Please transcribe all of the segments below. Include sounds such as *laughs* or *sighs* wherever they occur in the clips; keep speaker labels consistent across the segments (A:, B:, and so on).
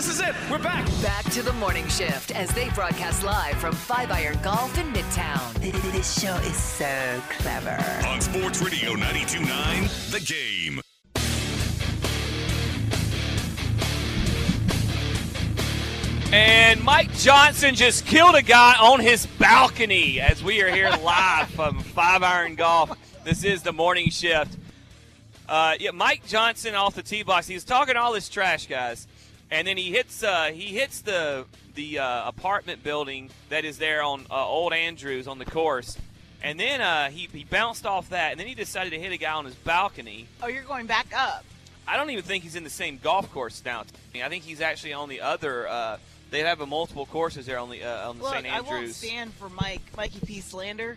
A: this is it. We're back.
B: Back to the morning shift as they broadcast live from Five Iron Golf in Midtown.
C: This show is so clever.
D: On Sports Radio 92.9, The Game.
E: And Mike Johnson just killed a guy on his balcony as we are here live *laughs* from Five Iron Golf. This is the morning shift. Uh, yeah, Mike Johnson off the tee box. He's talking all this trash, guys, and then he hits uh, he hits the the uh, apartment building that is there on uh, Old Andrews on the course, and then uh, he he bounced off that, and then he decided to hit a guy on his balcony.
F: Oh, you're going back up.
E: I don't even think he's in the same golf course now. I think he's actually on the other. Uh, they have a multiple courses there on the uh, on the
F: Look,
E: St.
F: I won't
E: Andrews.
F: stand for Mike Mikey P. slander.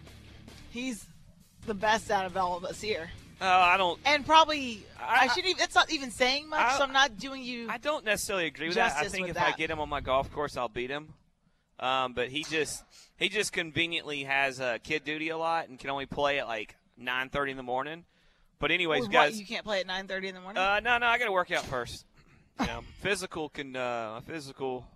F: He's the best out of all of us here.
E: Uh, I don't.
F: And probably I,
E: I-
F: should even. It's not even saying much,
E: I-
F: so I'm not doing you.
E: I don't necessarily agree with that. I think if I get him on my golf course, I'll beat him. Um, but he just he just conveniently has uh, kid duty a lot and can only play at like 9:30 in the morning. But anyways,
F: Well, what,
E: guys,
F: you can't play at 9:30 in the morning.
E: uh, no, no, I got to work out first. You know, physical can uh, physical.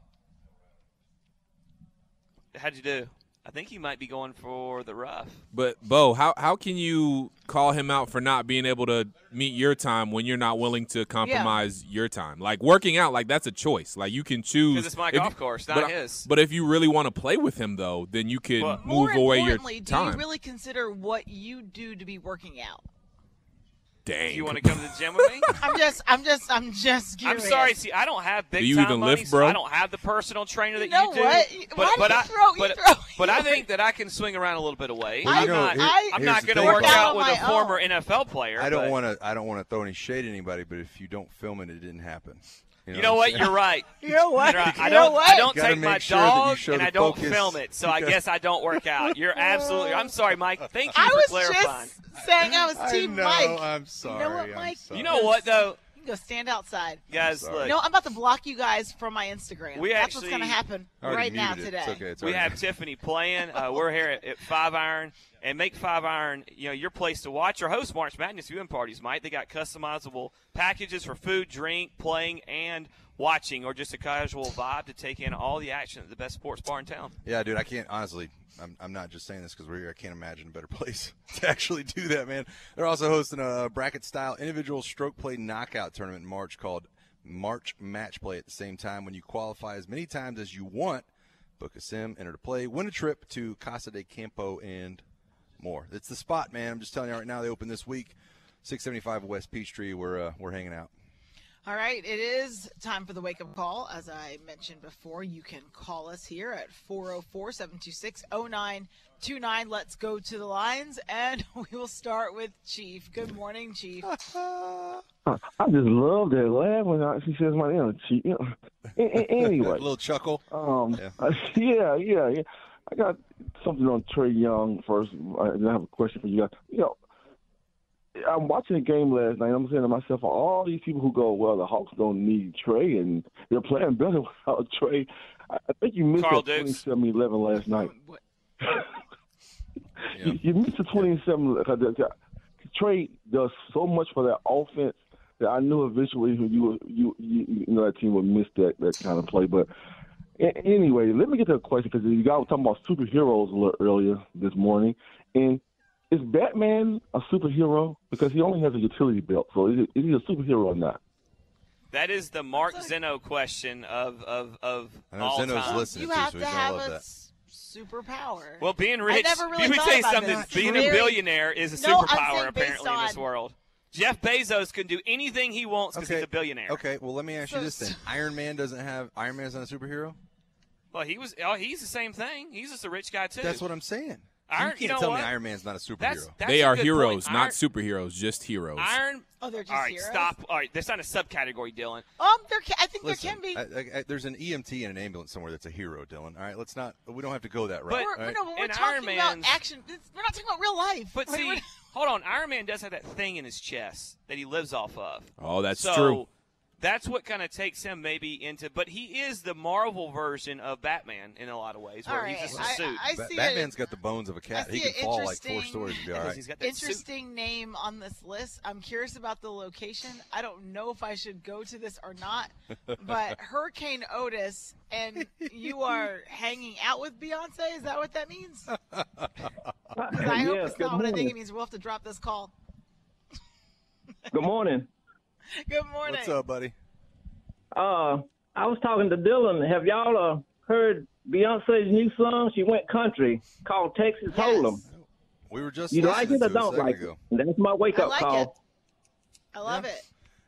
E: How'd you do? I think he might be going for the rough.
G: But Bo, how how can you call him out for not being able to meet your time when you're not willing to compromise your time? Like working out, like that's a choice. Like you can choose.
E: 'Cause it's my
G: you-
E: golf course, not
G: but,
E: his.
G: But if you really want to play with him, though, then you can
E: But-
G: move away your
F: importantly, do you really consider what you do to be working out?
G: Dang.
E: You want to come to the gym with me? *laughs*
F: I'm just, I'm just, I'm just.
E: I'm sorry. See, I don't have big
G: Do you
E: time
G: even
E: money,
G: lift,
E: so
G: bro?
E: I don't have the personal trainer that
F: You know
E: do.
F: what?
E: But,
F: Why do
E: but
F: you
E: I,
F: throw- you throw- *laughs*
E: but I think that I can swing around a little bit of weight.
F: Well,
E: I'm
F: know,
E: not.
F: here- I-
E: I'm not going to work
H: about
E: out with a
F: my
E: former
F: own.
E: NFL player.
H: I don't want to. I don't want to throw any shade at anybody, but if you don't film it, it didn't happen. *laughs*
E: You know what? You're right.
F: You know what?
E: You're. I don't.
F: know what?
E: I don't take my
H: sure
E: dog
H: show
E: and I don't
H: focus
E: film it, so I guess I don't work out. You're *laughs* absolutely. I'm sorry, Mike. Thank you
F: I
E: for
F: was just saying I was
H: I
F: Team
H: know,
F: Mike.
H: I'm
F: You know what,
H: I'm
F: Mike?
H: sorry.
E: You know what though,
F: You can go stand outside.
E: guys?
H: sorry.
E: Look,
F: You know, I'm about to block you guys from my Instagram.
E: We
F: That's
E: actually-
F: what's going to happen right now
H: it.
F: today.
H: It's okay. It's
E: we
H: already-
E: have Tiffany playing. Uh, we're here at, at Five Iron and make Five Iron, you know, your place to watch or host March Madness viewing parties. Mike, they got customizable packages for food, drink, playing, and watching, or just a casual vibe to take in all the action at the best sports bar in town.
H: Yeah, dude, I can't honestly. I'm, I'm not just saying this because we're here. I can't imagine a better *laughs* place to actually do that, man. They're also hosting a bracket style individual stroke play knockout tournament in March called March Match Play at the same time. When you qualify as many times as you want, book a sim, enter to play, win a trip to Casa de Campo, and more. It's the spot, man. I'm just telling you right now. They open this week, 675 West Peachtree. We're uh, we're hanging out.
F: All right, it is time for the wake up call. As I mentioned before, you can call us here at 404 726 0929. Let's go to the lines, and *laughs* we will start with Chief. Good morning, Chief. *laughs*
I: I just love that laugh when I, she says my name. Chief. You know. A- a- *laughs* anyway,
H: a little chuckle.
I: Um, yeah. yeah, yeah, I got something on Trae Young first. I I have a question for you guys. You know, I'm watching the game last night. I'm saying to myself, all these people who go, well, the Hawks don't need Trae, and they're playing better *laughs* without Trae. I I think you missed
E: Carl
I: that
E: Dukes.
I: 27-11 last night. *laughs* you, you missed the 27. uh, the- the- Trae does so much for that offense that I knew eventually you you you, you know that team would miss that that kind of play. But anyway, let me get to a question because you guys were talking about superheroes a little earlier this morning, and is Batman a superhero because he only has a utility belt? So is, it, is he a superhero or not?
E: That is the Mark Zeno question of of of
H: I know
E: all
H: Zeno's
E: time.
H: listening
F: You
H: too,
F: have
H: so
F: to
H: gonna
F: have a
H: that.
F: superpower.
E: Well, being
F: I
E: rich,
F: never really
E: let me tell you something.
F: that.
E: Being
F: Really?
E: a billionaire is a
F: No, I'm
E: superpower apparently
F: based
E: in this world. Jeff Bezos can do anything he wants because he's a billionaire.
H: Okay, well let me ask you this then: Iron Man doesn't have Iron Man's not a superhero.
E: Well, he was. Oh, he's the same thing. He's just a rich guy too.
H: That's what I'm saying.
E: Iron,
H: you can't
E: you know
H: tell
E: what?
H: me Iron Man's not a superhero.
E: That's, that's
J: they
E: a
J: are heroes,
E: point.
J: not
E: Iron,
J: superheroes, just heroes.
E: Iron.
F: Oh, they're just
E: All right,
F: heroes?
E: stop. All right, that's not a subcategory, Dylan.
F: Um, there can, I think
H: Listen,
F: there can be.
H: I- I- I- there's an EMT in an ambulance somewhere that's a hero, Dylan. All right, let's not. We don't have to go that route.
E: But-
F: we're,
H: all right?
F: no, but we're talking
E: Iron
F: about action. We're not talking about real life.
E: But
F: Like,
E: see, *laughs* hold on. Iron Man does have that thing in his chest that he lives off of.
J: Oh, that's
E: so,
J: true.
E: That's what kind of takes him maybe into. But he is the Marvel version of Batman in a lot of ways, where
F: All
E: he's
F: right,
E: just a
F: I-
E: suit.
F: I
H: Ba-
F: see
H: Batman's
F: it.
H: got the bones of a cat. He
F: see
H: can
F: an
H: fall like four
F: interesting-
H: stories and be all
E: Because
H: right.
E: he's got that suit.
F: Interesting name on this list. I'm curious about the location. I don't know if I should go to this or not, but *laughs* Hurricane Otis, and you are hanging out with Beyonce. Is that what that means? *laughs* I hope
I: Yes,
F: it's
I: good
F: not what I think it means. We'll have to drop this call.
I: Good morning. *laughs*
F: Good morning.
H: What's up, buddy?
K: Uh, I was talking to Dylan. Have y'all uh, heard Beyonce's new song? She went country called Texas Hold'em.
H: We were just
K: You like it or don't like
H: ago.
K: it? That's my wake up
F: like
K: call.
F: it. I love
H: Yeah.
F: it.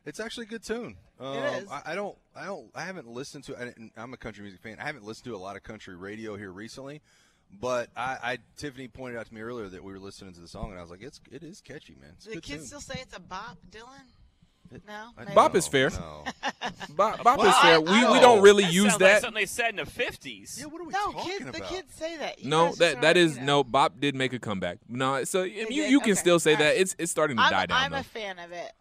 H: It's actually a good tune. Um,
F: is.
H: I, I don't. I don't. I haven't listened to. I, I'm a country music fan. I haven't listened to a lot of country radio here recently, but I, I Tiffany pointed out to me earlier that we were listening to the song, and I was like, it's it is catchy, man. It's
F: Do the kids
H: tune.
F: still say it's a bop, Dylan? No. Maybe?
J: Bop is fair.
H: No. *laughs*
J: Bop, bop is fair.
F: I-
J: we,
F: I-
J: we don't really
E: that
J: use
E: sounds like
J: that.
E: something they said in the fifties.
H: Yeah, what are we
F: No,
H: talking
F: kids.
H: about?
F: The kids say that. You
J: no,
F: guys
J: that
F: just
J: that
F: are,
J: is
F: you know.
J: no. Bop did make a comeback. No, so you
F: They
J: you,
F: did?
J: you can
F: Okay.
J: still say
F: All right.
J: that. It's it's starting to
F: I'm,
J: die down
F: I'm
J: though.
F: a fan of it.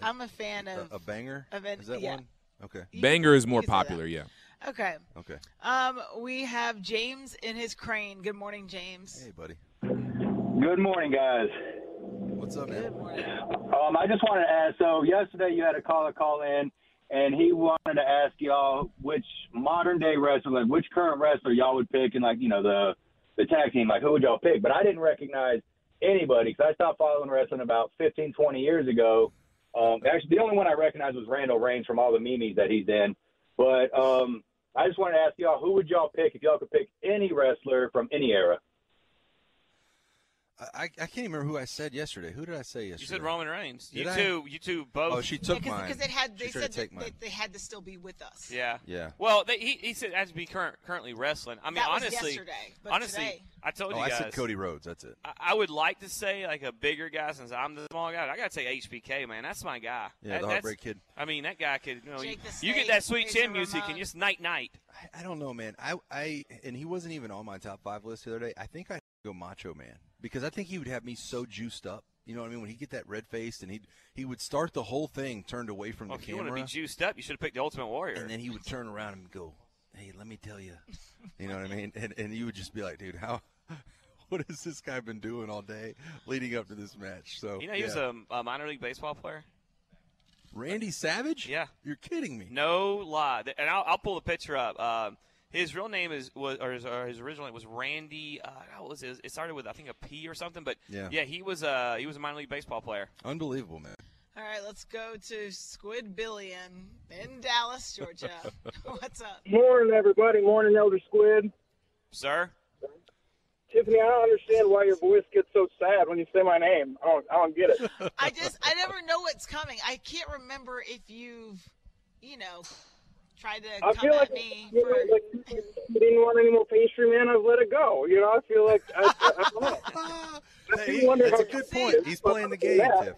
F: I'm a fan of.
H: a, a banger.
F: of it,
H: is that
F: yeah.
H: one? Okay.
F: You
J: Banger
F: can-
J: is more
F: you can say that.
J: popular. Yeah.
F: Okay.
H: Okay.
F: Um, we have James in his crane. Good morning, James.
H: Hey, buddy.
L: Good morning, guys.
H: What's up, man?
L: Um, I just wanted to ask. So yesterday you had a caller call in, and he wanted to ask y'all which modern day wrestler, like which current wrestler y'all would pick, and like you know the the tag team, like who would y'all pick? But I didn't recognize anybody because I stopped following wrestling about 15, 20 years ago. Um, actually, the only one I recognized was Randall Reigns from all the memes that he's in. But um, I just wanted to ask y'all who would y'all pick if y'all could pick any wrestler from any era?
H: I, I can't even remember who I said yesterday. Who did I say yesterday?
E: You said Roman Reigns.
H: Did
E: you
H: I?
E: two, you two oh, both.
H: Oh, she took
F: Because
H: mine.
F: it had, they
H: She
F: said
H: take
F: that,
H: mine.
F: that they had to still be with us.
E: Yeah.
H: Yeah.
E: Well, they, he, he said it has to be current, currently wrestling. I mean,
F: That was
E: honestly,
F: yesterday, but
E: honestly,
F: today-
E: I told
H: Oh,
E: you
H: I said Cody Rhodes. That's it.
E: I, I would like to say like a bigger guy since I'm the small guy. I gotta say HBK, man. That's my guy.
H: Yeah,
E: That-
H: the Heartbreak Kid.
E: I mean, that guy could. You, know, you,
F: Jake the
E: you get that sweet
F: Razor
E: chin music
F: Ramon.
E: and just night night.
H: I, I don't know, man. I, I and he wasn't even on my top five list the other day. I think I go Macho Man because I think he would have me so juiced up. You know what I mean? When he get that red faced and he he would start the whole thing turned away from
E: Well,
H: the
E: if you want
H: camera,
E: to be juiced up, you should have picked the Ultimate Warrior.
H: and then he would turn around and go, "Hey, let me tell you," *laughs* you know what I mean? And and you would just be like, "Dude, how?" *laughs* What has this guy been doing all day leading up to this match? So
E: you know, he was a, a minor league baseball player.
H: Randy Savage.
E: Yeah,
H: you're kidding me.
E: No lie, and I'll, I'll pull the picture up. Um, his real name is was or his, or his original name was Randy. Uh, what was it? It started with I think a P or something, but
H: Yeah.
E: yeah, he was uh he was a minor league baseball player.
H: Unbelievable, man.
F: All right, let's go to Squid Billion in Dallas, Georgia. *laughs* What's up?
M: Morning, everybody. Morning, Elder Squid.
E: Sir,
M: Tiffany, I don't understand why your voice gets so sad when you say my name. I don't, I don't get it.
F: I just I never know what's coming. I can't remember if you've you know, tried to
M: I
F: come
M: feel
F: at
M: like,
F: me
M: you
F: for.
M: know, like you didn't want any more pastry, man. I've let it go. You know, I feel like I, I, I don't know. *laughs*
H: Hey,
M: do wonder
H: that's a
M: how-
H: good point. He's playing the game,
M: Yeah.
H: Tiff.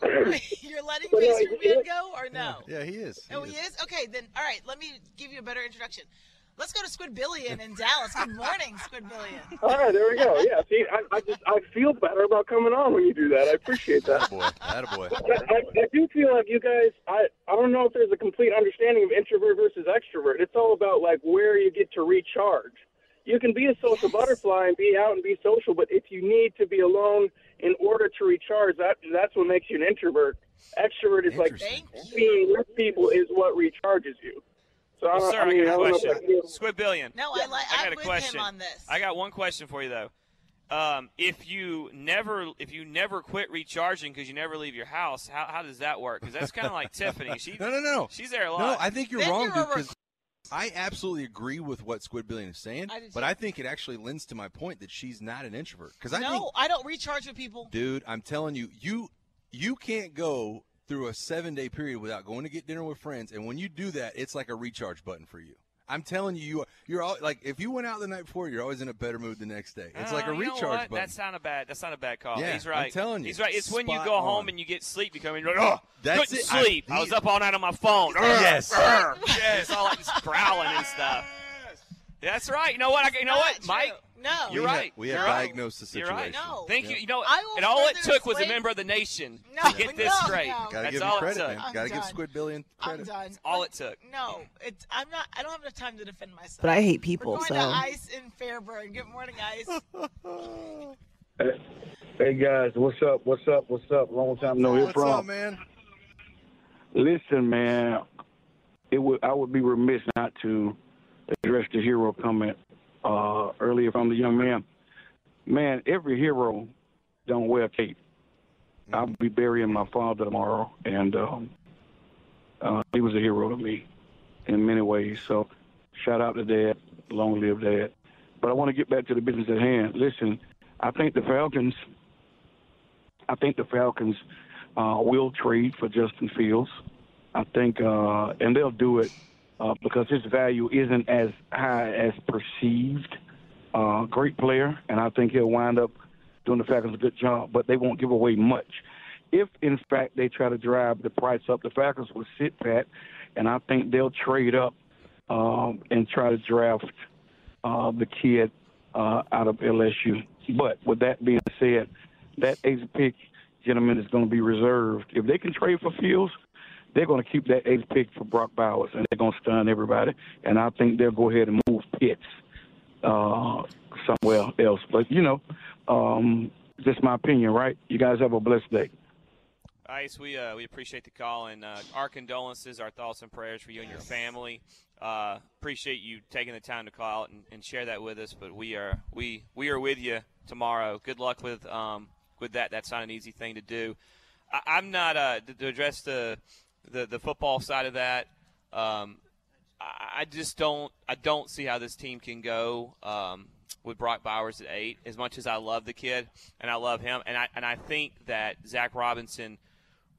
H: *laughs*
F: You're letting
M: But no,
F: Pastry Man go or no?
H: Yeah, he is.
F: Oh, he is? Okay, then, all right, let me give you a better introduction. Let's go to Squidbillion in Dallas. Good morning, Squidbillion.
M: All right, there we go. Yeah, see, I, I just I feel better about coming on when you do that. I appreciate that.
H: Attaboy. Attaboy.
M: I, I, I do feel like you guys. I I don't know if there's a complete understanding of introvert versus extrovert. It's all about like where you get to recharge. You can be a social butterfly and be out and be social, but if you need to be alone in order to recharge, that that's what makes you an introvert. Extrovert is like being with people is what recharges you. So I,
E: Well,
M: don't-
E: sir,
M: I
E: I,
M: mean, I
E: got a
M: don't know if
E: question.
M: I feel-
E: Squidbillion.
F: No, I like.
E: I got
F: I'm
E: a
F: with
E: question.
F: him on this.
E: I got one question for you though. Um, if you never if you never quit recharging because you never leave your house, how, how does that work? Because that's kind of like *laughs* Tiffany. She
H: No, no, no.
E: she's there a lot.
H: No, I think you're
E: Then
H: wrong,
E: you're
H: dude.
E: a rec-
H: I absolutely agree with what Squidbillion is saying,
F: I do
H: but. I think it actually lends to my point that she's not an introvert. Because I
F: no,
H: think,
F: I don't recharge with people.
H: dude, I'm telling you, you you can't go through a seven day period without going to get dinner with friends, and when you do that, it's like a recharge button for you. I'm telling you, you you're all like if you went out the night before, you're always in a better mood the next day. It's like
E: Uh,
H: a
E: you know
H: recharge
E: what?
H: button.
E: That's not a bad. That's not a bad call.
H: Yeah,
E: He's
H: I'm telling you.
E: He's right. It's when you
H: Spot
E: go home
H: on.
E: and you get sleep. You come in. You're like, oh,
H: That's
E: couldn't
H: it. I-
E: sleep. I, was up all night on my phone.
H: Yes.
E: Arr, yeah, it's all like just growling and stuff. That's right. You know what? I, you know what. Mike?
F: No.
E: You're
H: We have-
E: right.
H: we have
E: You're right.
H: diagnosed the
E: You're right.
H: situation.
F: No.
E: Thank you.
H: Yeah.
E: You know,
F: I
E: and all it
F: further
E: took was a member of the nation
F: No,
E: to get this
F: no,
E: straight.
F: no.
H: Gotta
E: That's
H: give
E: all
H: credit,
E: it took.
H: man.
F: I'm
H: Gotta give
F: done.
H: Squidbillion
F: I'm
H: credit.
F: done.
E: All it took.
F: No, it's I'm not. I don't have enough time to defend myself.
N: But I hate people,
F: We're going
N: so.
F: to Ice in Fairburn. Good morning, Ice. *laughs*
O: Hey, hey guys, what's up? What's up? What's up? Long time no hear from.
H: What's
O: from.
H: up, man?
O: Listen, man, it would I would be remiss not to address the hero comment uh, earlier from the young man. Man, every hero don't wear cape. I'll be burying my father tomorrow, and um, uh, he was a hero to me in many ways. So, shout out to Dad. Long live Dad. But I want to get back to the business at hand. Listen, I think the Falcons. I think the Falcons uh, will trade for Justin Fields. I think, uh, and they'll do it uh, because his value isn't as high as perceived. Uh, great player, and I think he'll wind up doing the Falcons a good job, but they won't give away much. If, in fact, they try to drive the price up, the Falcons will sit pat, and I think they'll trade up um, and try to draft uh, the kid uh, out of LSU. But with that being said, that eighth pick, gentlemen, is going to be reserved. If they can trade for Fields, they're going to keep that eighth pick for Brock Bowers, and they're going to stun everybody. And I think they'll go ahead and move Pitts uh, somewhere else. But you know, um, just my opinion, right? You guys have a blessed day.
E: Ice, we uh, we appreciate the call and uh, our condolences, our thoughts and prayers for you and your family. Uh, appreciate you taking the time to call out and, and share that with us. But we are we we are with you tomorrow. Good luck with um with that. That's not an easy thing to do. I, I'm not uh to, to address the, the the football side of that. Um, I just don't I don't see how this team can go um, with Brock Bowers at eight. As much as I love the kid and I love him, and I and I think that Zac Robinson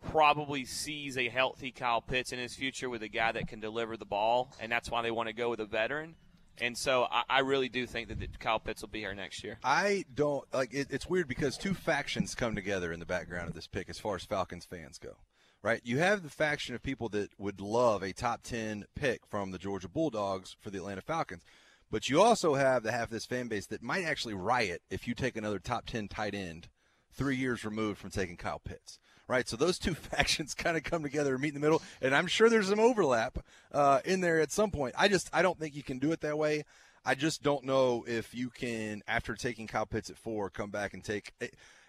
E: probably sees a healthy Kyle Pitts in his future with a guy that can deliver the ball, and that's why they want to go with a veteran. And so I, I really do think that, that Kyle Pitts will be here next year.
H: I don't like it, it's weird because two factions come together in the background of this pick as far as Falcons fans go. Right? You have the faction of people that would love a top 10 pick from the Georgia Bulldogs for the Atlanta Falcons. But you also have the half of this fan base that might actually riot if you take another top 10 tight end 3 years removed from taking Kyle Pitts. Right, so those two *laughs* factions kind of come together and meet in the middle, and I'm sure there's some overlap uh, in there at some point. I just I don't think you can do it that way. I just don't know if you can, after taking Kyle Pitts at four, come back and take.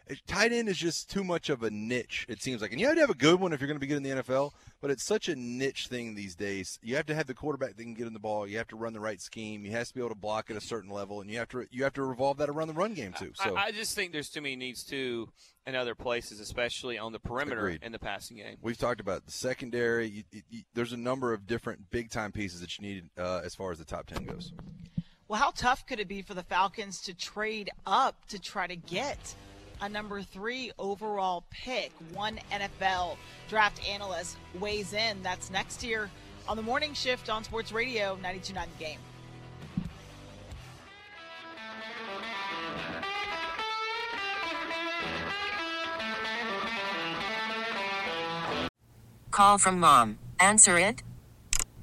H: It, it, tight end is just too much of a niche, it seems like. And you have to have a good one if you're going to be good in the NFL, but it's such a niche thing these days. You have to have the quarterback that can get in the ball. You have to run the right scheme. You have to be able to block at a certain level, and you have to you have to revolve that around the run game too. So
E: I, I just think there's too many needs too in other places, especially on the perimeter
H: Agreed.
E: in the passing game.
H: We've talked about the secondary. You, you, you, there's a number of different big time pieces that you need uh, as far as the top ten goes.
F: Well, how tough could it be for the Falcons to trade up to try to get a number three overall pick. One NFL draft analyst weighs in. That's next year on the morning shift on Sports Radio 92.9 The Game.
P: Call from mom. Answer it.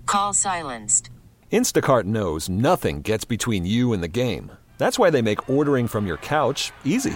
P: Call silenced.
Q: Instacart knows nothing gets between you and the game. That's why they make ordering from your couch easy.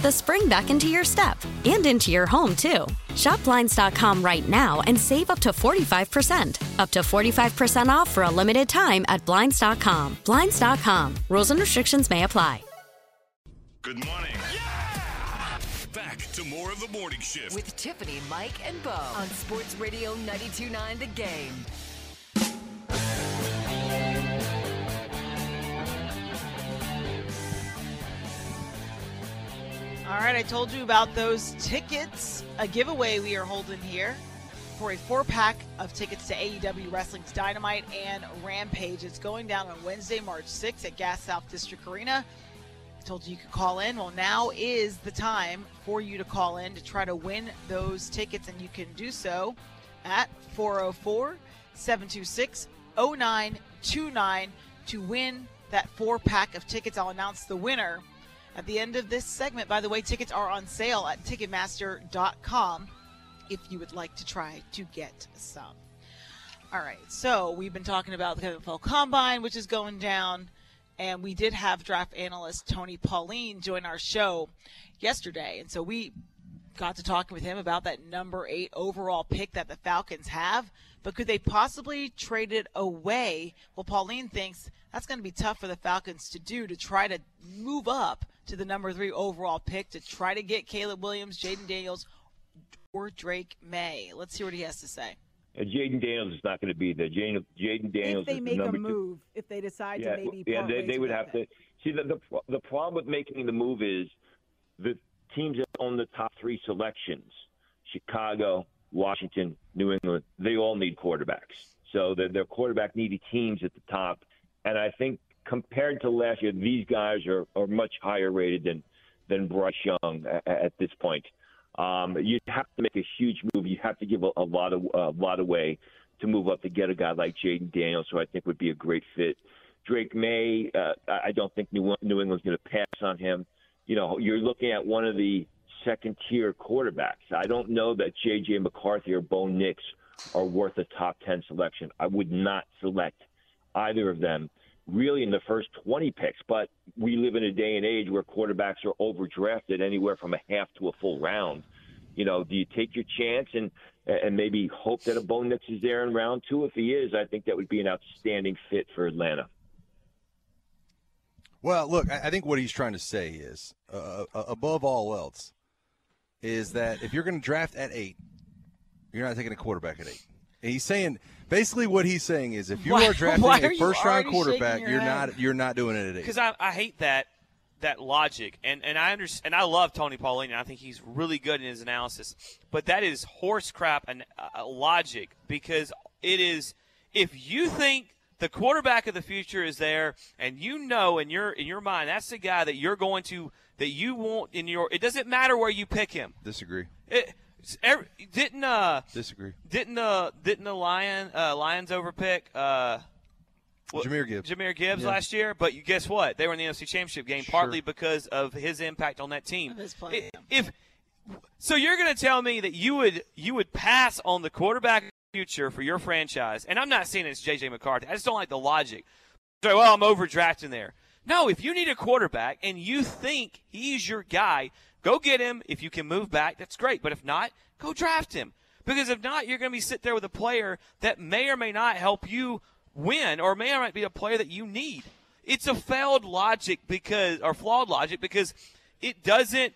R: the spring back into your step and into your home, too. Shop Blinds.com right now and save up to 45%. Up to 45% off for a limited time at Blinds.com. Blinds.com. Rules and restrictions may apply.
D: Good morning. Back to more of the morning shift.
B: With Tiffany, Mike, and Bo on Sports Radio 92.9 The Game.
F: All right, I told you about those tickets, a giveaway we are holding here for a four pack of tickets to AEW Wrestling's Dynamite and Rampage. It's going down on Wednesday, March 6th at Gas South District Arena. I told you you could call in. Well, now is the time for you to call in to try to win those tickets, and you can do so at 404 726 0929 to win that four pack of tickets. I'll announce the winner at the end of this segment. By the way, tickets are on sale at Ticketmaster.com if you would like to try to get some. All right, so we've been talking about the NFL Combine, which is going down, and we did have draft analyst Tony Pauline join our show yesterday, and so we got to talking with him about that number eight overall pick that the Falcons have. But could they possibly trade it away? Well, Pauline thinks that's going to be tough for the Falcons to do to try to move up to the number three overall pick to try to get Caleb Williams, Jayden Daniels, or Drake Maye. Let's hear what he has to say.
S: Uh, Jayden Daniels is not going to be there. Jayden, Jayden Daniels.
T: If they
S: is
T: make
S: the
T: a move,
S: two.
T: if they decide
S: yeah,
T: to maybe
S: yeah,
T: part
S: they, they would have
T: that
S: to see the, the the problem with making the move is the teams that own the top three selections: Chicago, Washington, New England. They all need quarterbacks, so they're, they're quarterback needy teams at the top. And I think compared to last year, these guys are, are much higher rated than than Bryce Young at, at this point. Um, you have to make a huge move. You have to give a, a lot of a lot away to move up to get a guy like Jayden Daniels, who I think would be a great fit. Drake Maye, uh, I don't think New, New England's going to pass on him. You know, you're looking at one of the second tier quarterbacks. I don't know that J.J. McCarthy or Bo Nix are worth a top 10 selection. I would not select either of them really in the first 20 picks. But we live in a day and age where quarterbacks are overdrafted anywhere from a half to a full round. You know, do you take your chance and and maybe hope that a Bo Nix is there in round two? If he is, I think that would be an outstanding fit for Atlanta.
H: Well, look, I think what he's trying to say is, uh, uh, above all else, is that if you're going to draft at eight, you're not taking a quarterback at eight. He's saying basically what he's saying is if you
E: Why-
H: are drafting
E: are
H: a first round quarterback,
E: your
H: you're
E: head?
H: not you're not doing it at eight.
E: because I, I hate that that logic, and and I understand, and I love Tony Pauline. and I think he's really good in his analysis, but that is horse crap and uh, logic because it is if you think the quarterback of the future is there, and you know in your in your mind that's the guy that you're going to that you want in your. It doesn't matter where you pick him.
H: Disagree.
E: It, every, didn't uh
H: Disagree.
E: didn't uh didn't the lion uh, Lions overpick uh what-
H: Jahmyr Gibbs.
E: Jahmyr Gibbs
H: Yeah.
E: last year, but you guess what? They were in the NFC Championship game partly because of his impact on that team.
F: Of his play,
E: If so, you're going to tell me that you would you would pass on the quarterback future for your franchise, and I'm not saying it's JJ McCarthy. I just don't like the logic. Say, well, I'm overdrafting there. No, if you need a quarterback and you think he's your guy, go get him. If you can move back, that's great. But if not, go draft him. Because if not, you're going to be sit there with a player that may or may not help you win, or may or might be a player that you need. It's a failed logic because, or flawed logic because it doesn't.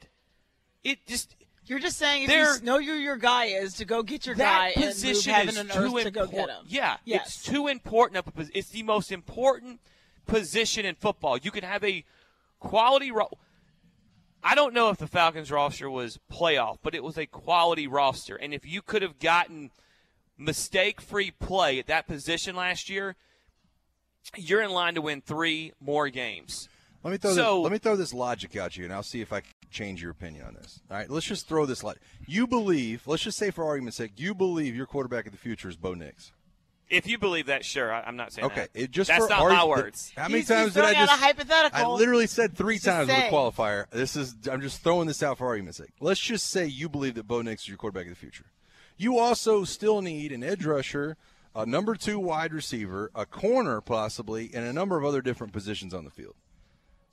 E: It just
F: You're just saying if you know who your guy is to go get your
E: that
F: guy and move
E: position
F: heaven and earth to go get him.
E: Yeah,
F: Yes.
E: it's too important. Of a it's the most important position in football. You can have a quality ro- I don't know if the Falcons roster was playoff, but it was a quality roster. And if you could have gotten mistake-free play at that position last year, you're in line to win three more games.
H: Let me throw
E: So-
H: this, let me throw this logic at you, and I'll see if I can change your opinion on this. All right, let's just throw this logic. You believe, let's just say for argument's sake, you believe your quarterback of the future is Bo Nix.
E: If you believe that, sure. I, I'm not saying
H: Okay,
E: that.
H: it just
E: That's
H: for
E: not
H: argu-
E: my words.
H: How many
F: He's-
H: times
F: he's
H: did I
F: throwing out
H: just?
F: a hypothetical.
H: I literally said three
F: Just
H: times with a qualifier. This is I'm just throwing this out for argument's sake. Let's just say you believe that Bo Nix is your quarterback of the future. You also still need an edge rusher, a number two wide receiver, a corner possibly, and a number of other different positions on the field.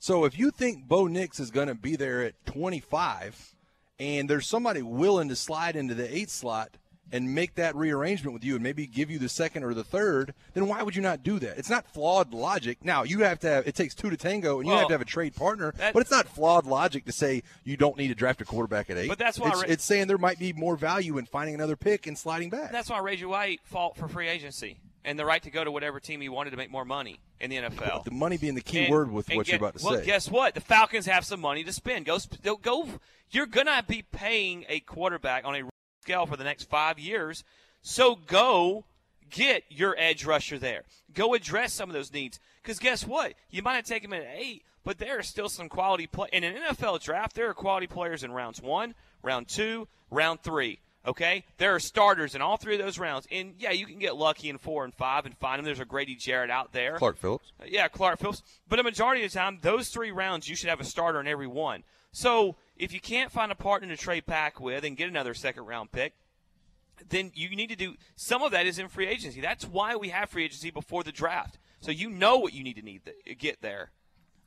H: So if you think Bo Nix is going to be there at 25, and there's somebody willing to slide into the eight slot and make that rearrangement with you and maybe give you the second or the third, then why would you not do that? It's not flawed logic. Now you have to have it takes two to tango, and you
E: Well,
H: have to have a trade partner.
E: that-
H: but it's not flawed logic to say you don't need to draft a quarterback at eight.
E: But that's why
H: it's,
E: Ra-
H: it's saying there might be more value in finding another pick and sliding back.
E: That's why Reggie White fought for free agency and the right to go to whatever team he wanted to make more money in the NFL.
H: the money being the key
E: And-
H: word with what
E: get-
H: you're about to
E: well,
H: say.
E: guess what? The Falcons have some money to spend. Go, go. You're gonna be paying a quarterback on a scale for the next five years. So go get your edge rusher there. Go address some of those needs. Because guess what? You might have taken him at eight, but there are still some quality play in an NFL draft. There are quality players in rounds one, round two, round three. Okay, there are starters in all three of those rounds, and yeah, you can get lucky in four and five and find them. There's a Grady Jarrett out there.
H: Clark Phillips.
E: Uh, yeah, Clark Phillips. But a majority of the time, those three rounds, you should have a starter in every one. So if you can't find a partner to trade back with and get another second round pick, then you need to do some of that is in free agency. That's why we have free agency before the draft. So you know what you need to need to get there.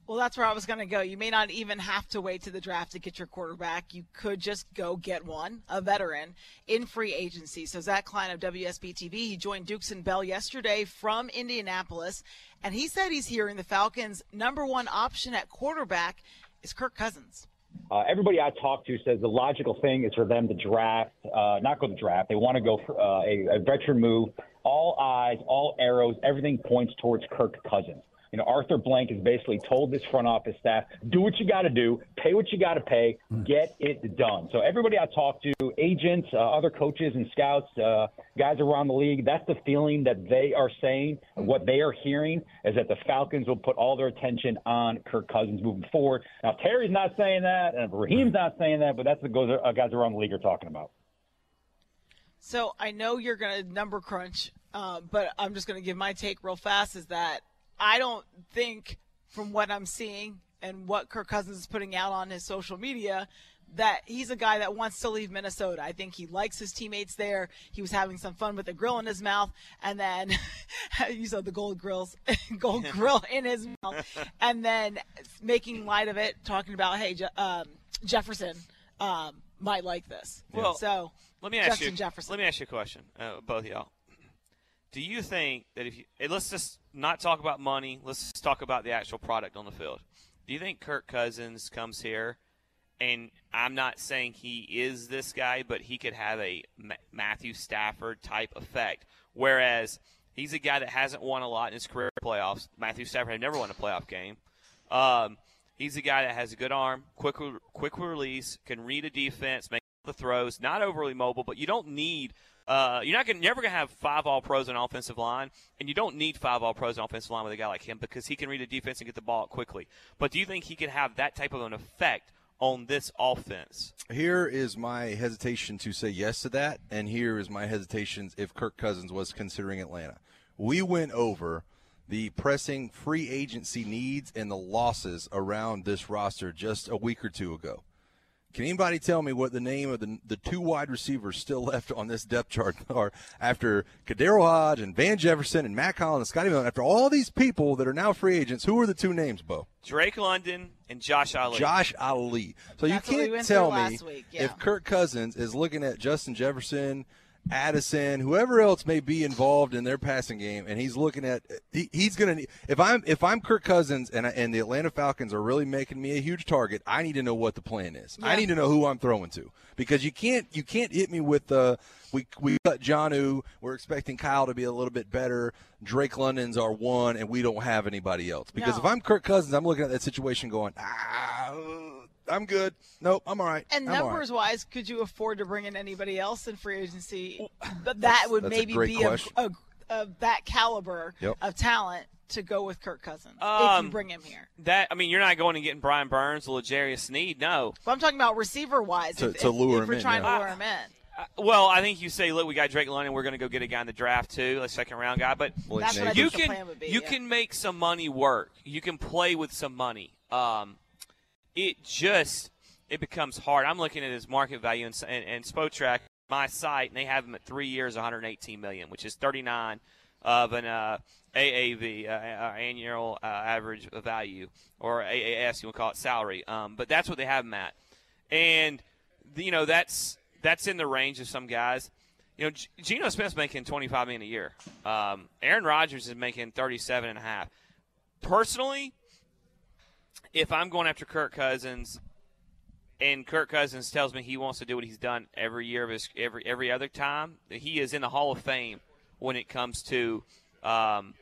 F: Well, that's where I was going to go. You may not even have to wait to the draft to get your quarterback. You could just go get one, a veteran, in free agency. So Zach Klein of WSB TV, he joined Dukes and Bell yesterday from Indianapolis, and he said he's hearing the Falcons' number one option at quarterback is Kirk Cousins.
T: Uh, everybody I talk to says the logical thing is for them to draft, uh, not go to draft. They want to go for uh, a, a veteran move. All eyes, all arrows, everything points towards Kirk Cousins. You know, Arthur Blank has basically told this front office staff, do what you got to do, pay what you got to pay, get it done. So everybody I talk to, agents, uh, other coaches and scouts, uh, guys around the league, that's the feeling that they are saying. What they are hearing is that the Falcons will put all their attention on Kirk Cousins moving forward. Now, Terry's not saying that, and Raheem's not saying that, but that's what goes, uh, guys around the league are talking about.
F: So I know you're going to number crunch, uh, but I'm just going to give my take real fast. Is that I don't think, from what I'm seeing and what Kirk Cousins is putting out on his social media, that he's a guy that wants to leave Minnesota. I think he likes his teammates there. He was having some fun with a grill in his mouth, and then *laughs* you saw the gold grills, *laughs* gold grill in his mouth, *laughs* and then making light of it, talking about, hey, Je- um, Jefferson um, might like this.
E: Well,
F: so
E: Let me ask
F: Justin
E: you.
F: Jefferson.
E: Let me ask you a question, uh, both of y'all. Do you think that if you let's just not talk about money, let's talk about the actual product on the field. Do you think Kirk Cousins comes here and I'm not saying he is this guy, but he could have a Matthew Stafford type effect. Whereas he's a guy that hasn't won a lot in his career playoffs. Matthew Stafford had never won a playoff game. Um, he's a guy that has a good arm, quick quick release, can read a defense, make the throws, not overly mobile, but you don't need. Uh, you're not gonna, never going to have five all pros on offensive line, and you don't need five all pros on offensive line with a guy like him because he can read the defense and get the ball quickly. But do you think he can have that type of an effect on this offense?
H: Here is my hesitation to say yes to that, and here is my hesitation if Kirk Cousins was considering Atlanta. We went over the pressing free agency needs and the losses around this roster just a week or two ago. Can anybody tell me what the name of the, the two wide receivers still left on this depth chart *laughs* are after KhaDarel Hodge and Van Jefferson and Mack Hollins and Scotty Miller? After all these people that are now free agents, who are the two names, Bo?
E: Drake London and Josh Ali.
H: Josh Ali. So
F: That's
H: you can't
F: went
H: tell me
F: yeah.
H: if Kirk Cousins is looking at Justin Jefferson, Addison, whoever else may be involved in their passing game, and he's looking at he, he's going to if I'm if I'm Kirk Cousins and I- and the Atlanta Falcons are really making me a huge target, I need to know what the plan is. I need to know who I'm throwing to because you can't you can't hit me with the we we cut Jonnu. We're expecting Kyle to be a little bit better. Drake London's our one, and we don't have anybody else. Because if I'm Kirk Cousins, I'm looking at that situation going, ah, I'm good. Nope, I'm all right.
F: And
H: I'm all right.
F: numbers wise, could you afford to bring in anybody else in free agency? But that would
H: that's a
F: maybe
H: great
F: be a,
H: question.
F: a, of that caliber
E: Yep.
F: of talent to go with Kirk Cousins if
E: Um,
F: you bring him here.
E: That I mean, you're not going and getting Brian Burns or L'Jarius Sneed, no.
F: But I'm talking about receiver wise.
E: To-
F: if,
E: to lure
F: if
E: him
F: we're
E: in,
F: trying
E: yeah.
F: to lure him in.
E: Well, I think you say, look, we got Drake London. We're going to go get a guy in the draft too, a second round guy. But
F: That's what I
E: you
F: the
E: can
F: plan would be,
E: you
F: yeah.
E: can make some money work. You can play with some money. Um, it just it becomes hard. I'm looking at his market value and and, and Spotrac, my site, and they have him at three years, 118 million, which is 39 of an uh, AAV, uh, uh, annual uh, average value, or AAS, you would call it salary. Um, but that's what they have him at, and you know that's that's in the range of some guys. You know, Geno Smith's making 25 million a year. Um, Aaron Rodgers is making 37 and a half. Personally, if I'm going after Kirk Cousins, and Kirk Cousins tells me he wants to do what he's done every year of his every every other time, he is in the Hall of Fame when it comes to um,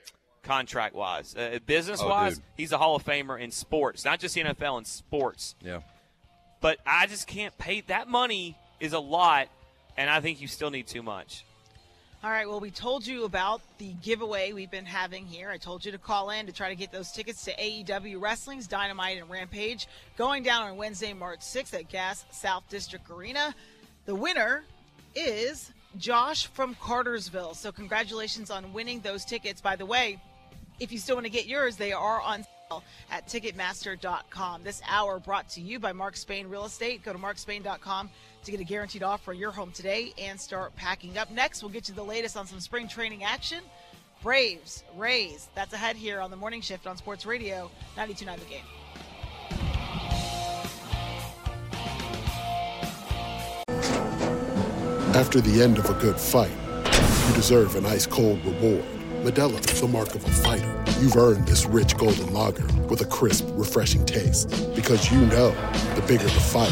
E: contract wise, uh, business wise.
H: dude.
E: he's a Hall of Famer in sports, not just the NFL in sports.
H: Yeah.
E: But I just can't pay that money is a lot, and I think you still need too much.
F: All right. Well, we told you about the giveaway we've been having here. I told you to call in to try to get those tickets to AEW Wrestling's Dynamite and Rampage going down on Wednesday, March 6th at Gas South District Arena. The winner is Josh from Cartersville. So, congratulations on winning those tickets. By the way, if you still want to get yours, they are on sale at Ticketmaster.com. This hour brought to you by Mark Spain Real Estate. Go to markspain.com to get a guaranteed offer on your home today and start packing up. Next, we'll get you the latest on some spring training action. Braves, Rays, that's ahead here on the morning shift on Sports Radio 92.9 The Game.
U: After the end of a good fight, you deserve an ice cold reward. Modelo is the mark of a fighter. You've earned this rich golden lager with a crisp, refreshing taste. Because you know the bigger the fight,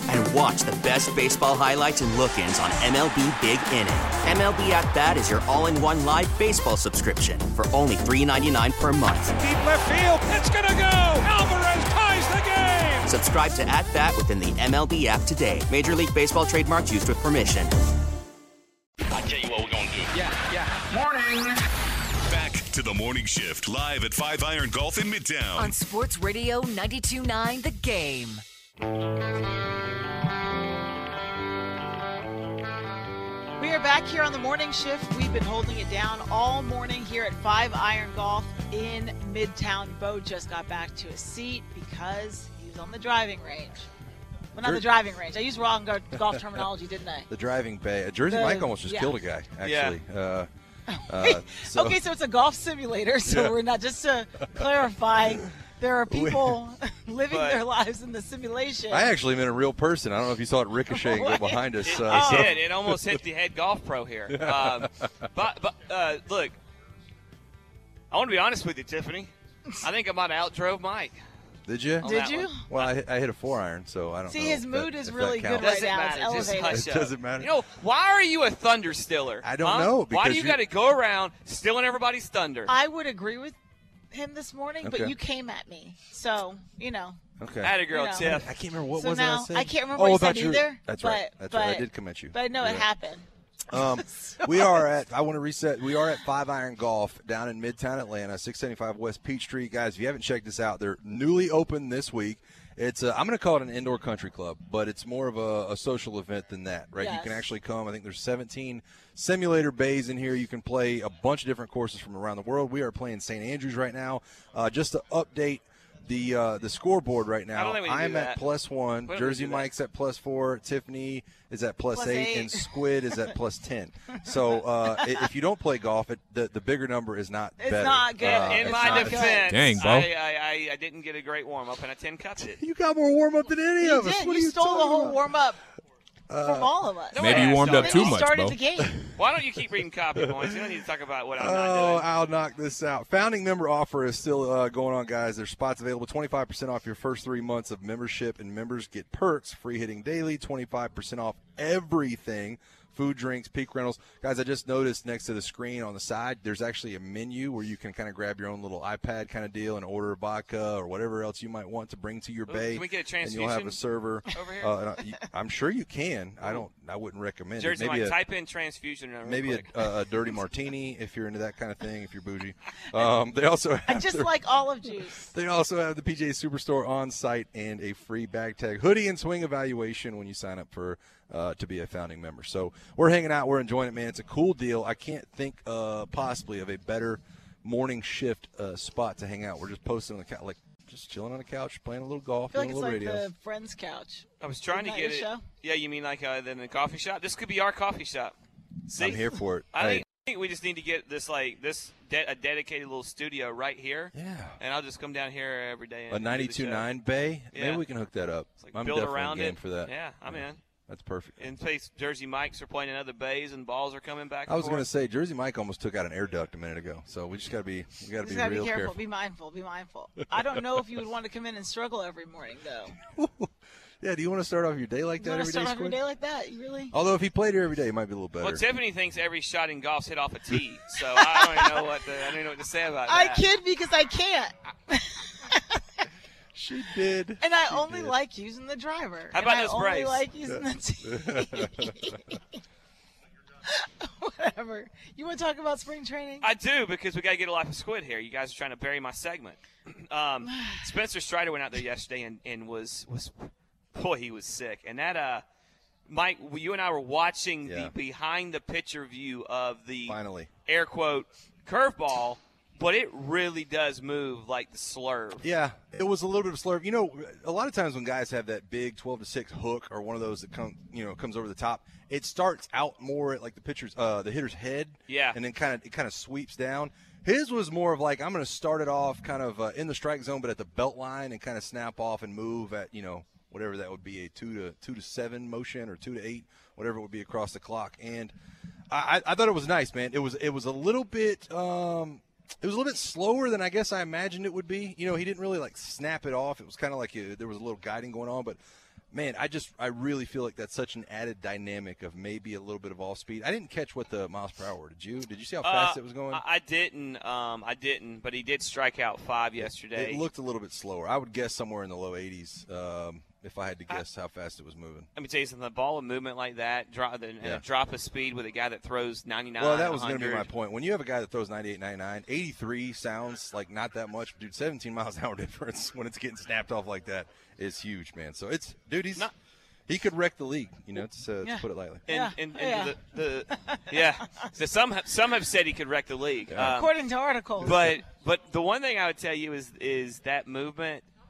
V: And watch the best baseball highlights and look-ins on MLB Big Inning. MLB At Bat is your all-in-one live baseball subscription for only $3.99 per month.
W: Deep left field, it's gonna go. Alvarez ties the game.
V: Subscribe to At Bat within the MLB app today. Major League Baseball trademarks used with permission.
D: I tell you what we're gonna do.
W: Yeah, yeah. Morning.
D: Back to the morning shift live at Five Iron Golf in Midtown.
B: On Sports Radio 92.9 The Game.
F: We are back here on the morning shift. We've been holding it down all morning here at Five Iron Golf in Midtown. Bo just got back to his seat because he was on the driving range. Well, not the driving range. I used wrong go- golf terminology, didn't I? *laughs*
H: The driving bay. Jersey
F: The-
H: Mike almost just
F: yeah.
H: killed a guy.
E: Yeah.
H: Actually. Uh, uh, so-
F: okay, so it's a golf simulator. So
H: Yeah.
F: we're not just to clarify. There are *laughs* people *laughs* living
E: But-
F: their lives in the simulation.
H: I actually meant a real person. I don't know if you saw it ricocheting go *laughs* behind us. Uh,
E: It
H: so-
E: did. It almost hit the head golf pro here. Um, but but uh, look, I want to be honest with you, Tiffany. I think I might have outdrove Mike.
H: Did you?
E: on that one.
H: Well, I hit, I hit a four iron, so I don't
F: See,
H: know.
F: his mood
H: that-
F: is really
H: that
F: good
H: counts.
F: right
E: Doesn't
F: now. It's
E: matter. Just
F: elevated.
E: hush
H: It
E: up.
H: doesn't matter.
E: You know, why are you a thunder stiller?
H: I don't
E: huh?
H: know,
E: Why do you
H: you-
E: got to go around stealing everybody's thunder?
F: I would agree with him this morning, but you came at me. So, you know.
H: Okay.
E: Atta girl,
F: You know.
E: Tiff.
H: I can't remember what
F: so
H: was it I
F: now,
H: said.
F: I can't remember
H: oh,
F: what you
H: about
F: said
H: your-
F: either.
H: That's
F: but,
H: right. That's right. I did come at you.
F: But I know
H: You're
F: it happened.
H: Um, *laughs* we are at. I want to reset. We are at Five Iron Golf down in Midtown Atlanta, 675 West Peachtree. Guys, if you haven't checked this out, they're newly open this week. It's. A, I'm going to call it an indoor country club, but it's more of a, a social event than that, right? Yes. You can actually come. I think there's 17 simulator bays in here. You can play a bunch of different courses from around the world. We are playing St. Andrews right now. Uh, just to update. The uh, the scoreboard right now.
E: don't think we can do
H: I'm at plus one.
E: We
H: Jersey. Mike's at plus four. Tiffany is at plus
F: Plus
H: eight,
F: eight.
H: and *laughs* Squid is at plus ten. So uh, if you don't play golf, it, the the bigger number is not
F: It's
H: better.
F: not good.
H: Uh,
E: In my
H: not-
E: defense,
J: Dang, Beau.
E: I, I, I, I didn't get a great warm up, and I ten cupped it.
H: you got more warm up than any
F: You
H: of us.
F: did.
H: What
F: you
H: are you
F: stole the whole
H: about?
F: warm up from all of us.
E: No,
J: Maybe you warmed up too
F: you
J: much,
F: started
J: Beau.
F: the game. *laughs*
E: Why don't you keep reading copy points? You don't need to talk about what I'm not
H: Oh. I'll knock this out. Founding member offer is still uh, going on, guys. There's spots available. 25% off your first three months of membership, and members get perks: free hitting daily, 25% off everything. Food, drinks, peak rentals. Guys, I just noticed next to the screen on the side, there's actually a menu where you can kind of grab your own little iPad kind of deal and order a vodka or whatever else you might want to bring to your
E: Ooh,
H: bay.
E: can we get a
H: And you'll have a server. *laughs*
E: over here?
H: Uh, I, i'm sure you can. I don't. I wouldn't recommend
E: Jersey
H: it. Maybe
E: Mike,
H: a-
E: type in transfusion.
H: maybe a, a, a dirty martini *laughs* if you're into that kind of thing. If you're bougie, *laughs* um, they also
F: I just
H: their-
F: like olive juice.
H: they also have the PGA Superstore on site and a free bag tag, hoodie, and swing evaluation when you sign up for uh, to be a founding member. So we're hanging out, we're enjoying it, man. It's a cool deal. I can't think uh, possibly of a better morning shift uh, spot to hang out. We're just posting on the couch, like just chilling on the couch, playing a little
F: I
H: golf,
F: feel
H: doing
F: like
H: a
F: it's like
H: radio.
F: the friend's couch.
E: I was trying to
F: Isn't that
E: get it.
F: show?
E: Yeah, you mean like uh, in the coffee shop? This could be our coffee shop. See,
H: I'm here for it.
E: I
H: Hey.
E: think, I think we just need to get this like this de- a dedicated little studio right here.
H: Yeah.
E: And I'll just come down here every day. And
H: A
E: do the
H: 92.9 bay.
E: Yeah.
H: Maybe we can hook that up.
E: like
H: I'm
E: build
H: definitely
E: around
H: game
E: it.
H: for that.
E: Yeah, I'm in.
H: That's perfect.
E: In case Jersey Mikes are playing in other bays and balls are coming back.
H: I was
E: going
H: going to say Jersey Mike almost took out an air duct a minute ago, so we just got to be we got to be real
F: be careful.
H: careful.
F: Be mindful. Be mindful. I don't know if you would want to come in and struggle every morning, though. *laughs*
H: Yeah, do you want to start off your day like
F: You
H: that
F: want to
H: every day?
F: start off your day like that? You really?
H: Although if he played here every day, it might be a little better.
E: Well, Tiffany thinks every shot in golf's hit off a tee, so I don't even know what to, I don't even know what to say about it.
F: I
E: that.
F: kid because I can't, *laughs*
H: she did.
F: and I
H: She
F: only
H: did.
F: like using the driver.
E: How
F: and
E: about
F: I
E: those
F: only
E: brace?
F: like using the tee. *laughs* Whatever. You want to talk about spring training?
E: I do because we got to get a life of squid here. You guys are trying to bury my segment. *clears throat* Um, *sighs* Spencer Strider went out there yesterday and, and was was boy he was sick. And that uh, Mike, you and I were watching
H: Yeah.
E: the behind the picture view of the
H: Finally.
E: air quote curveball, but it really does move like the slurve.
H: Yeah, it was a little bit of slurve. You know, a lot of times when guys have that big 12 to 6 hook or one of those that come, you know, comes over the top, it starts out more at like the pitcher's uh the hitter's head.
E: Yeah.
H: And then kind of it kind of sweeps down. His was more of like I'm going to start it off kind of uh, in the strike zone but at the belt line and kind of snap off and move at, you know, whatever that would be a 2 to 2 to 7 motion or 2 to 8, whatever it would be across the clock. And I, I thought it was nice, man. It was it was a little bit um, it was a little bit slower than I guess I imagined it would be. You know, he didn't really like snap it off. It was kind of like uh there was a little guiding going on, but man, I just I really feel like that's such an added dynamic of maybe a little bit of off speed. I didn't catch what the miles per hour were. Did you? Did you see how fast
E: Uh,
H: it was going?
E: I, I didn't. Um, I didn't. But he did strike out five yesterday.
H: It looked a little bit slower. I would guess somewhere in the low 80s um, if I had to guess how fast it was moving.
E: Let me tell you something. The ball of movement like that, drop, and
H: Yeah.
E: a drop of speed with a guy that throws 99.
H: Well, that was going to be my point. When you have a guy that throws 98, 99, 83 sounds like not that much. Dude, 17 miles an hour *laughs* difference when it's getting snapped off like that is huge, man. So it's, dude, he's he could wreck the league. You know, to,
E: Yeah.
H: to put it lightly.
E: And, and, and The, the *laughs* yeah. So some have, some have said he could wreck the league. Um,
F: According to articles.
E: but but the one thing I would tell you is is that movement s-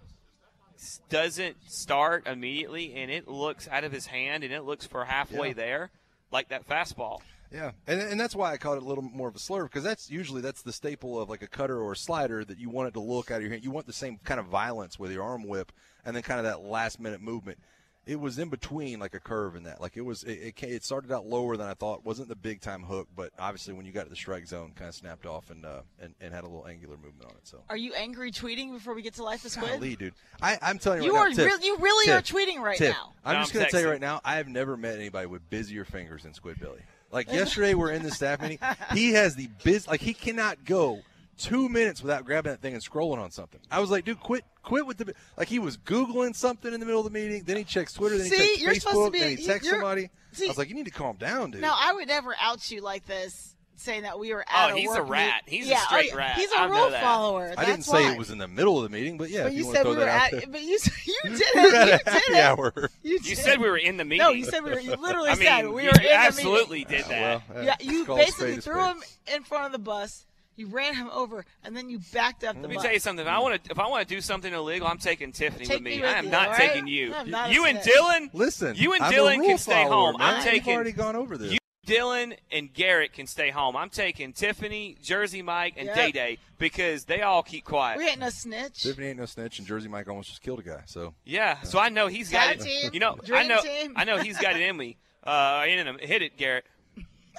E: doesn't start immediately, and it looks out of his hand, and it looks for halfway
H: Yeah.
E: there, like that fastball.
H: Yeah, and and that's why I called it a little more of a slurve because that's usually that's the staple of like a cutter or a slider that you want it to look out of your hand. You want the same kind of violence with your arm whip, and then kind of that last minute movement. It was in between like a curve in that. Like it was, it, it, it started out lower than I thought. wasn't the big time hook, but obviously when you got to the strike zone, kind of snapped off and uh and, and had a little angular movement on it. So.
F: Are you angry tweeting before we get to Life of Squid?
H: Golly, dude. I, I'm telling you,
F: You
H: right
F: are
H: now, Tiff,
F: real- you really
H: Tiff,
F: are tweeting right
H: Tiff,
F: now.
H: I'm
E: No,
H: just
E: I'm
H: going to tell you right now, I have never met anybody with busier fingers than Squidbilly. Like *laughs* yesterday, we're in the staff meeting. He has the biz. Like he cannot go two minutes without grabbing that thing and scrolling on something. I was like, dude, quit, quit with the. Like he was googling something in the middle of the meeting. Then he checks Twitter. Then
F: See,
H: he checks
F: you're supposed to
H: Facebook.
F: be-
H: Then he texts somebody.
F: see-
H: I was like, you need to calm down, dude.
F: Now, I would never out you like this, saying that we were oh, at
E: Oh,
F: a
E: he's a rat.
F: meet-
E: He's a
F: oh,
E: straight
F: oh,
E: rat.
F: He's a
E: I
F: rule
E: that.
F: follower.
H: I didn't say
F: why.
H: it was in the middle of the meeting, but yeah,
F: But you
H: you,
F: said we were at.
H: out there. *laughs*
F: But you you did *laughs* it. You did
H: a happy
F: it.
H: hour.
F: You,
E: You said we were in the meeting.
F: No, you said we were. You literally *laughs*
E: I mean,
F: said we were in
E: absolutely
F: the meeting.
E: did that.
H: Uh,
F: yeah, you basically threw him in front of the bus. You ran him over, and then you backed up the
E: Let me
F: bus.
E: tell you something. If I want to, if I want to do something illegal, I'm taking Tiffany
F: Take
E: with me.
F: me with
E: I am
F: you,
E: not
F: all right?
E: taking you.
F: Not
E: You and
F: snitch.
E: Dylan.
H: Listen,
E: You and
H: I'm
E: Dylan can stay
H: follower,
E: home.
H: man.
E: I'm taking.
H: We've
E: taking.
H: already gone over this.
E: You, Dylan, and Garrett can stay home. I'm taking Tiffany, Jersey Mike, and
F: Yep.
E: Day Day because they all keep quiet.
F: We ain't no snitch.
H: Tiffany ain't no snitch, and Jersey Mike almost just killed a guy. So
E: Yeah, so I know he's got
F: Tag
E: it.
F: team,
E: You know, I know,
F: team.
E: I know he's got it in me. Uh, in him. Hit it, Garrett.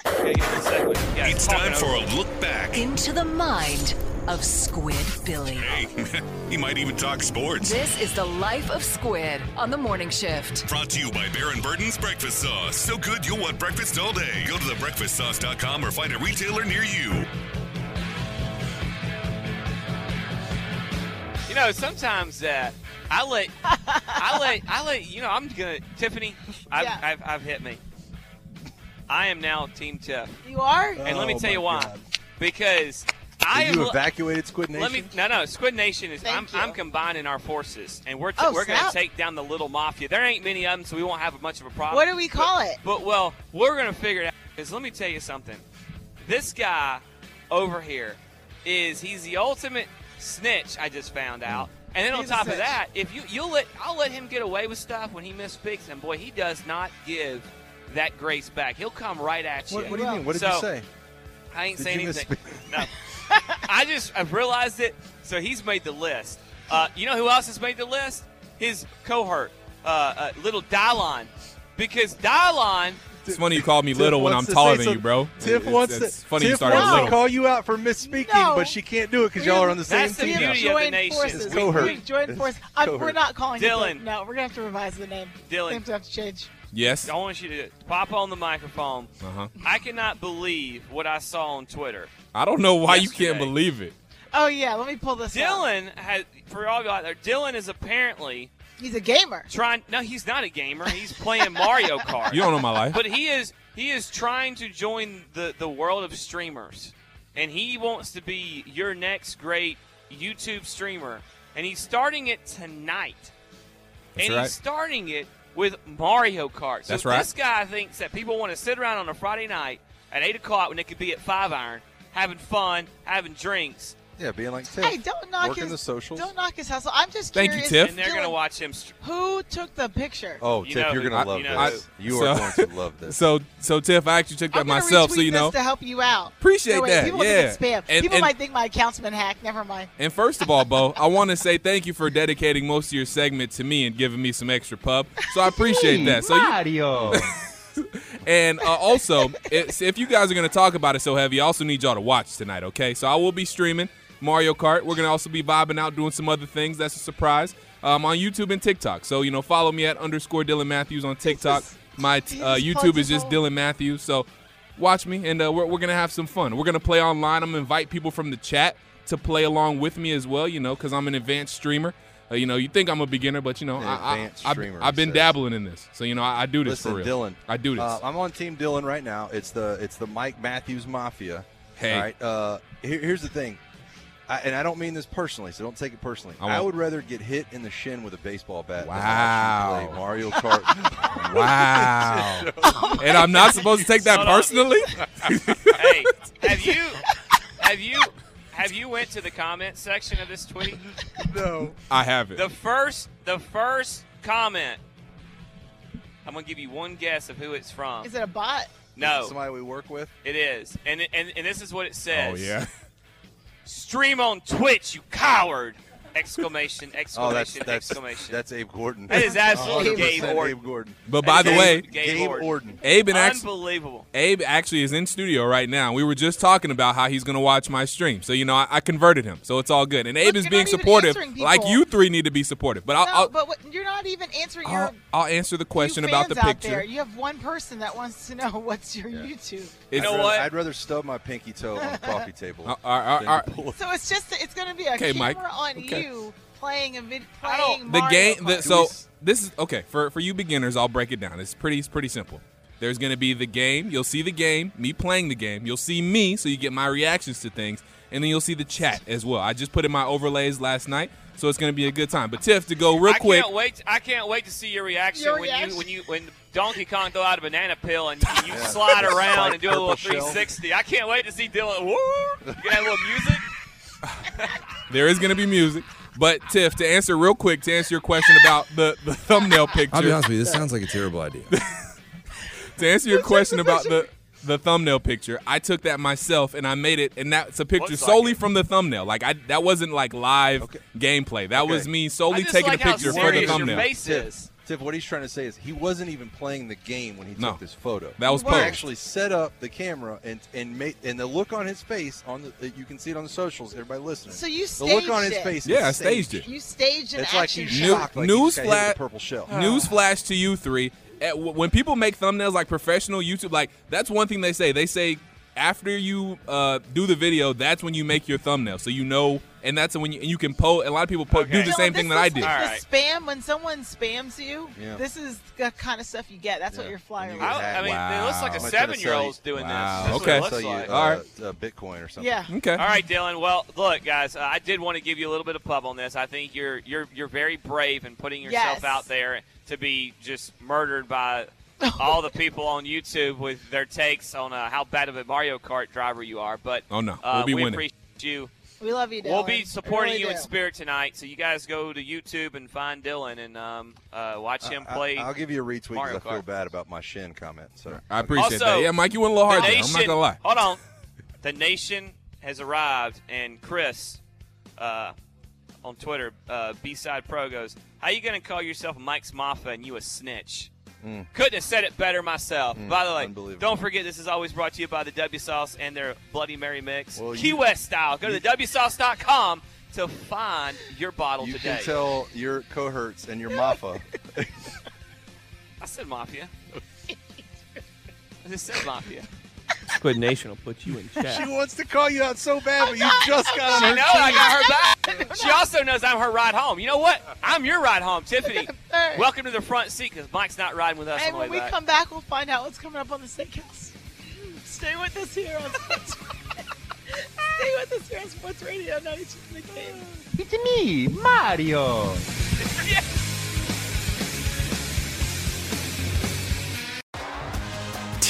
E: Okay, give me a second. Yeah,
D: It's time for
E: over.
D: a look back.
B: Into the mind of Squid Billy.
D: Hey, *laughs* he might even talk sports.
B: This is the life of Squid on the morning shift.
D: Brought to you by Baron Burton's Breakfast Sauce. So good you'll want breakfast all day. Go to thebreakfastsauce.com or find a retailer near you.
E: You know, sometimes uh, I let, I let, I let. You know, I'm gonna Tiffany. I've,
F: Yeah.
E: I've, I've hit me. I am now Team Tiff,
F: You are.
E: and let me
H: Oh,
E: tell you why.
H: God.
E: Because I
H: Did
E: am.
H: you evacuated Squid Nation?
E: Let me no no Squid Nation is I'm,
F: Thank you.
E: I'm combining our forces and we're t-
F: Oh,
E: we're gonna take down the little mafia. There ain't many of them, so we won't have much of a problem.
F: What do we call it?
E: But well, we're gonna figure it out. Because let me tell you something. This guy over here is he's the ultimate snitch. I just found hmm. out. And then on
F: He's a
E: top of that, if you you'll let I'll let him get away with stuff when he misspeaks, and boy, he does not give that grace back. He'll come right at you.
H: What, what do you mean? What did
E: So,
H: you say?
E: I ain't
H: Did
E: saying anything. No. I just I've realized it. So he's made the list. Uh, you know who else has made the list? His cohort, uh, uh, little Dylan, because Dylan.
J: It's funny you called me
H: Tiff
J: little when I'm taller than
H: some-
J: you, bro.
H: Tiff
J: It's-
H: wants
J: it's
H: to.
J: funny you
H: Tiff
J: started
H: wants
J: little.
H: to call you out for misspeaking,
F: No.
H: but she can't do it because y'all are on the same team.
E: That's the
H: team.
E: beauty of the nation.
F: forces. We-
H: cohort.
F: We've joined forces. We're not calling
E: Dylan.
F: it. the- No, we're gonna have to revise the name.
E: Dylan.
F: Names have to change.
J: Yes.
E: I want you to pop on the microphone.
J: Uh huh.
E: I cannot believe what I saw on Twitter.
J: I don't know why you can't believe it.
F: Oh yeah, let me pull this. out.
E: Dylan has, for all of you out there, Dylan is apparently
F: He's a gamer.
E: trying. No, he's not a gamer. He's playing Mario *laughs* Kart.
J: You don't know my life.
E: But he is he is trying to join the the world of streamers, and he wants to be your next great YouTube streamer, and he's starting it tonight.
J: That's
E: and
J: right.
E: he's starting it with Mario Kart. So
J: That's right.
E: this guy thinks that people want to sit around on a Friday night at eight o'clock when they could be at five iron, having fun, having drinks,
H: Yeah, being like Tiff.
F: Hey, don't knock
H: Working
F: his
H: the socials.
F: Don't knock his hustle. I'm just
J: Thank you,
F: curious.
J: Tiff.
E: and they're going to watch him. Str-
F: Who took the picture?
H: Oh,
E: You
H: Tiff,
E: know
H: you're
E: who-
H: gonna love
E: you know
H: this.
J: who.
H: You
J: So-
H: are going to love this.
J: So, so Tiff, I actually took that
F: I'm gonna
J: myself, so
F: retweet
J: you know.
F: this to help you out.
J: Appreciate
F: No, wait,
J: that,
F: People will
J: yeah.
F: think it's spam.
J: And-
F: people
J: and-
F: might think my account's been hacked. Never mind.
J: And first of all, Beau, *laughs* I want to say thank you for dedicating most of your segment to me and giving me some extra pub. So I appreciate that. So you,
X: Mario. *laughs*
J: and uh, also, it's, if you guys are going to talk about it so heavy, I also need y'all to watch tonight, okay? So I will be streaming Mario Kart. We're going to also be vibing out, doing some other things. That's a surprise um, on YouTube and TikTok. So, you know, follow me at underscore Dylan Matthews on TikTok. My uh, YouTube is just. Dylan Matthews. So watch me, and uh, we're, we're going to have some fun. We're going to play online. I'm going to invite people from the chat to play along with me as well, you know, because I'm an advanced streamer. Uh, you know, you think I'm a beginner, but, you know, I, I, I've, I've been dabbling in this. So, you know, I, I do this
H: Listen,
J: for real.
H: Dylan.
J: I do this.
H: Uh, I'm on Team Dylan right now. It's the it's the Mike Matthews Mafia.
J: Hey.
H: All right. Uh, here, here's the thing, I, and I don't mean this personally, so don't take it personally.
J: I
H: I, would rather get hit in the shin with a baseball bat
J: Wow.
H: than play Mario Kart. *laughs* *laughs*
J: Wow. and I'm not supposed to take that
E: Hold
J: personally? *laughs*
E: hey, have you have you have you went to the comment section of this tweet?
H: no.
J: I haven't.
E: The first, the first comment. I'm gonna give you one guess of who it's from.
F: Is it a bot?
E: No,
H: Somebody we work with.
E: it is, and and and this is what it says.
J: Oh yeah.
E: Stream on Twitch, you coward! Exclamation! *laughs*
H: Oh,
E: Exclamation!
H: that's that's
E: exclamation!
H: that's Abe Gordon.
E: That is absolutely Gabe Orton.
H: Abe Gordon.
J: But by the way,
E: Gabe,
H: Gabe
E: Orton.
H: Orton.
J: Abe and actually,
E: Unbelievable.
J: Abe actually is in studio right now. We were just talking about how he's going to watch my stream. So, you know, I, I converted him. So it's all good. And Abe
F: Look,
J: is being supportive. Like you three need to be supportive. But I'll,
F: no,
J: I'll,
F: but what, you're not even answering your
J: I'll, I'll answer the question about the
F: fans out
J: picture.
F: there. You have one person that wants to know *laughs* what's your YouTube.
E: You
H: I'd
E: know
H: rather-
E: what?
H: I'd rather stub my pinky toe on the coffee table. *laughs*
J: Uh, all right,
H: than
J: all right.
H: to pull it.
F: So it's just it's going to be a
J: Okay,
F: camera
J: Mike.
F: on
J: Okay.
F: You playing a vid- playing
E: don't-
J: the game the, so this is okay for for you beginners i'll break it down it's pretty it's pretty simple there's going to be the game you'll see the game me playing the game you'll see me so you get my reactions to things and then you'll see the chat as well i just put in my overlays last night so it's going to be a good time but tiff to go real
E: I
J: quick
E: can't wait. I can't wait to see your reaction
F: Your
E: when
F: reaction?
E: you when you when Donkey Kong throw out a banana peel and you *laughs* slide around and do a little
H: Purple shell.
E: 360. I can't wait to see Dylan. Woo! Get that little music.
J: There is going to be music but tiff to answer real quick to answer your question about the, the thumbnail picture
X: I'll be honest with you. This sounds like a terrible idea. *laughs*
J: to answer your question about the the thumbnail picture, I took that myself and I made it, and that's a picture
E: Looks
J: solely
E: it.
J: from the thumbnail. Like I, that wasn't like live gameplay. That was me solely taking
E: like
J: a
E: how
J: picture for the
E: serious your
J: thumbnail.
E: face is.
H: Tiff, what he's trying to say is he wasn't even playing the game when he
J: No.
H: took this photo.
J: That was
H: he
J: posed.
H: actually set up the camera and and made and the look on his face on the uh, you can see it on the socials. Everybody listening.
F: So you staged
H: the look on
F: staged
H: his
F: it.
H: face.
J: Yeah, I
H: is
J: staged it.
F: You staged an
H: It's like
F: action
H: he's
F: shot.
H: shocked. Like
J: news
H: he just got hit with
J: flat-
H: a purple shell.
J: News flash to you three. When people make thumbnails like professional YouTube, like that's one thing they say. They say after you uh, do the video, that's when you make your thumbnail, so you know, and that's when you, and you can post. A lot of people po- do the
F: Dylan,
J: same thing that I
F: looks
J: did.
F: like the
E: right.
F: spam when someone spams you.
H: Yeah.
F: This is the kind of stuff you get. That's what your flyer
H: You
F: looks
H: get
F: like.
E: I, I mean, it looks like a
J: Wow.
H: I'm gonna try to
E: seven-year-old's
H: sell
E: doing
J: Wow,
E: this. That's
J: okay.
E: what it
H: Sell
E: looks
H: you,
E: like.
H: uh,
J: All right.
H: uh, Bitcoin or something.
F: Yeah.
J: Okay.
E: All right, Dylan. Well, look, guys, uh, I did want to give you a little bit of pub on this. I think you're you're you're very brave in putting yourself
F: Yes.
E: out there to be just murdered by *laughs* all the people on YouTube with their takes on uh, how bad of a Mario Kart driver you are. But
J: Oh, no.
E: uh,
J: We'll be
E: we
J: winning.
E: appreciate you.
F: We love you, Dylan.
E: We'll be supporting
F: We
E: you
F: really
E: in spirit tonight. So you guys go to YouTube and find Dylan and um, uh, watch him
H: I-
E: play.
H: I, will give you a retweet
E: Mario
H: because I feel
E: Kart.
H: bad about my shin comment. So
J: I appreciate
E: Also,
J: that. Yeah, Mike, you went a little hard
E: the
J: there. I'm not gonna lie.
E: Hold on. *laughs* The nation has arrived, and Chris uh, on Twitter, uh, B-Side Pro goes, How you going to call yourself Mike's Mafia and you a snitch?
H: Mm.
E: Couldn't have said it better myself.
H: Mm,
E: By the way, don't forget this is always brought to you by the W Sauce and their Bloody Mary mix.
H: Well,
E: Key
H: you-
E: West style. Go to the WSauce.com to find your bottle
H: you
E: today.
H: can tell your cohorts and your mafa. *laughs*
E: I said Mafia. *laughs* I just said Mafia.
Y: Squid Nation will put you in *laughs* chat.
H: she wants to call you out so bad, but you just got on her
E: knows I
H: team.
E: got her back. *laughs* She also knows I'm her ride home. You know what? I'm your ride home, Tiffany. *laughs* Welcome to the front seat because Mike's not riding with us
F: And
E: on the
F: when we
E: back.
F: come back, we'll find out what's coming up on the steakhouse. Stay with us here on Sports. Stay with us here on Sports Radio 92 The Game.
Y: It's me, Mario.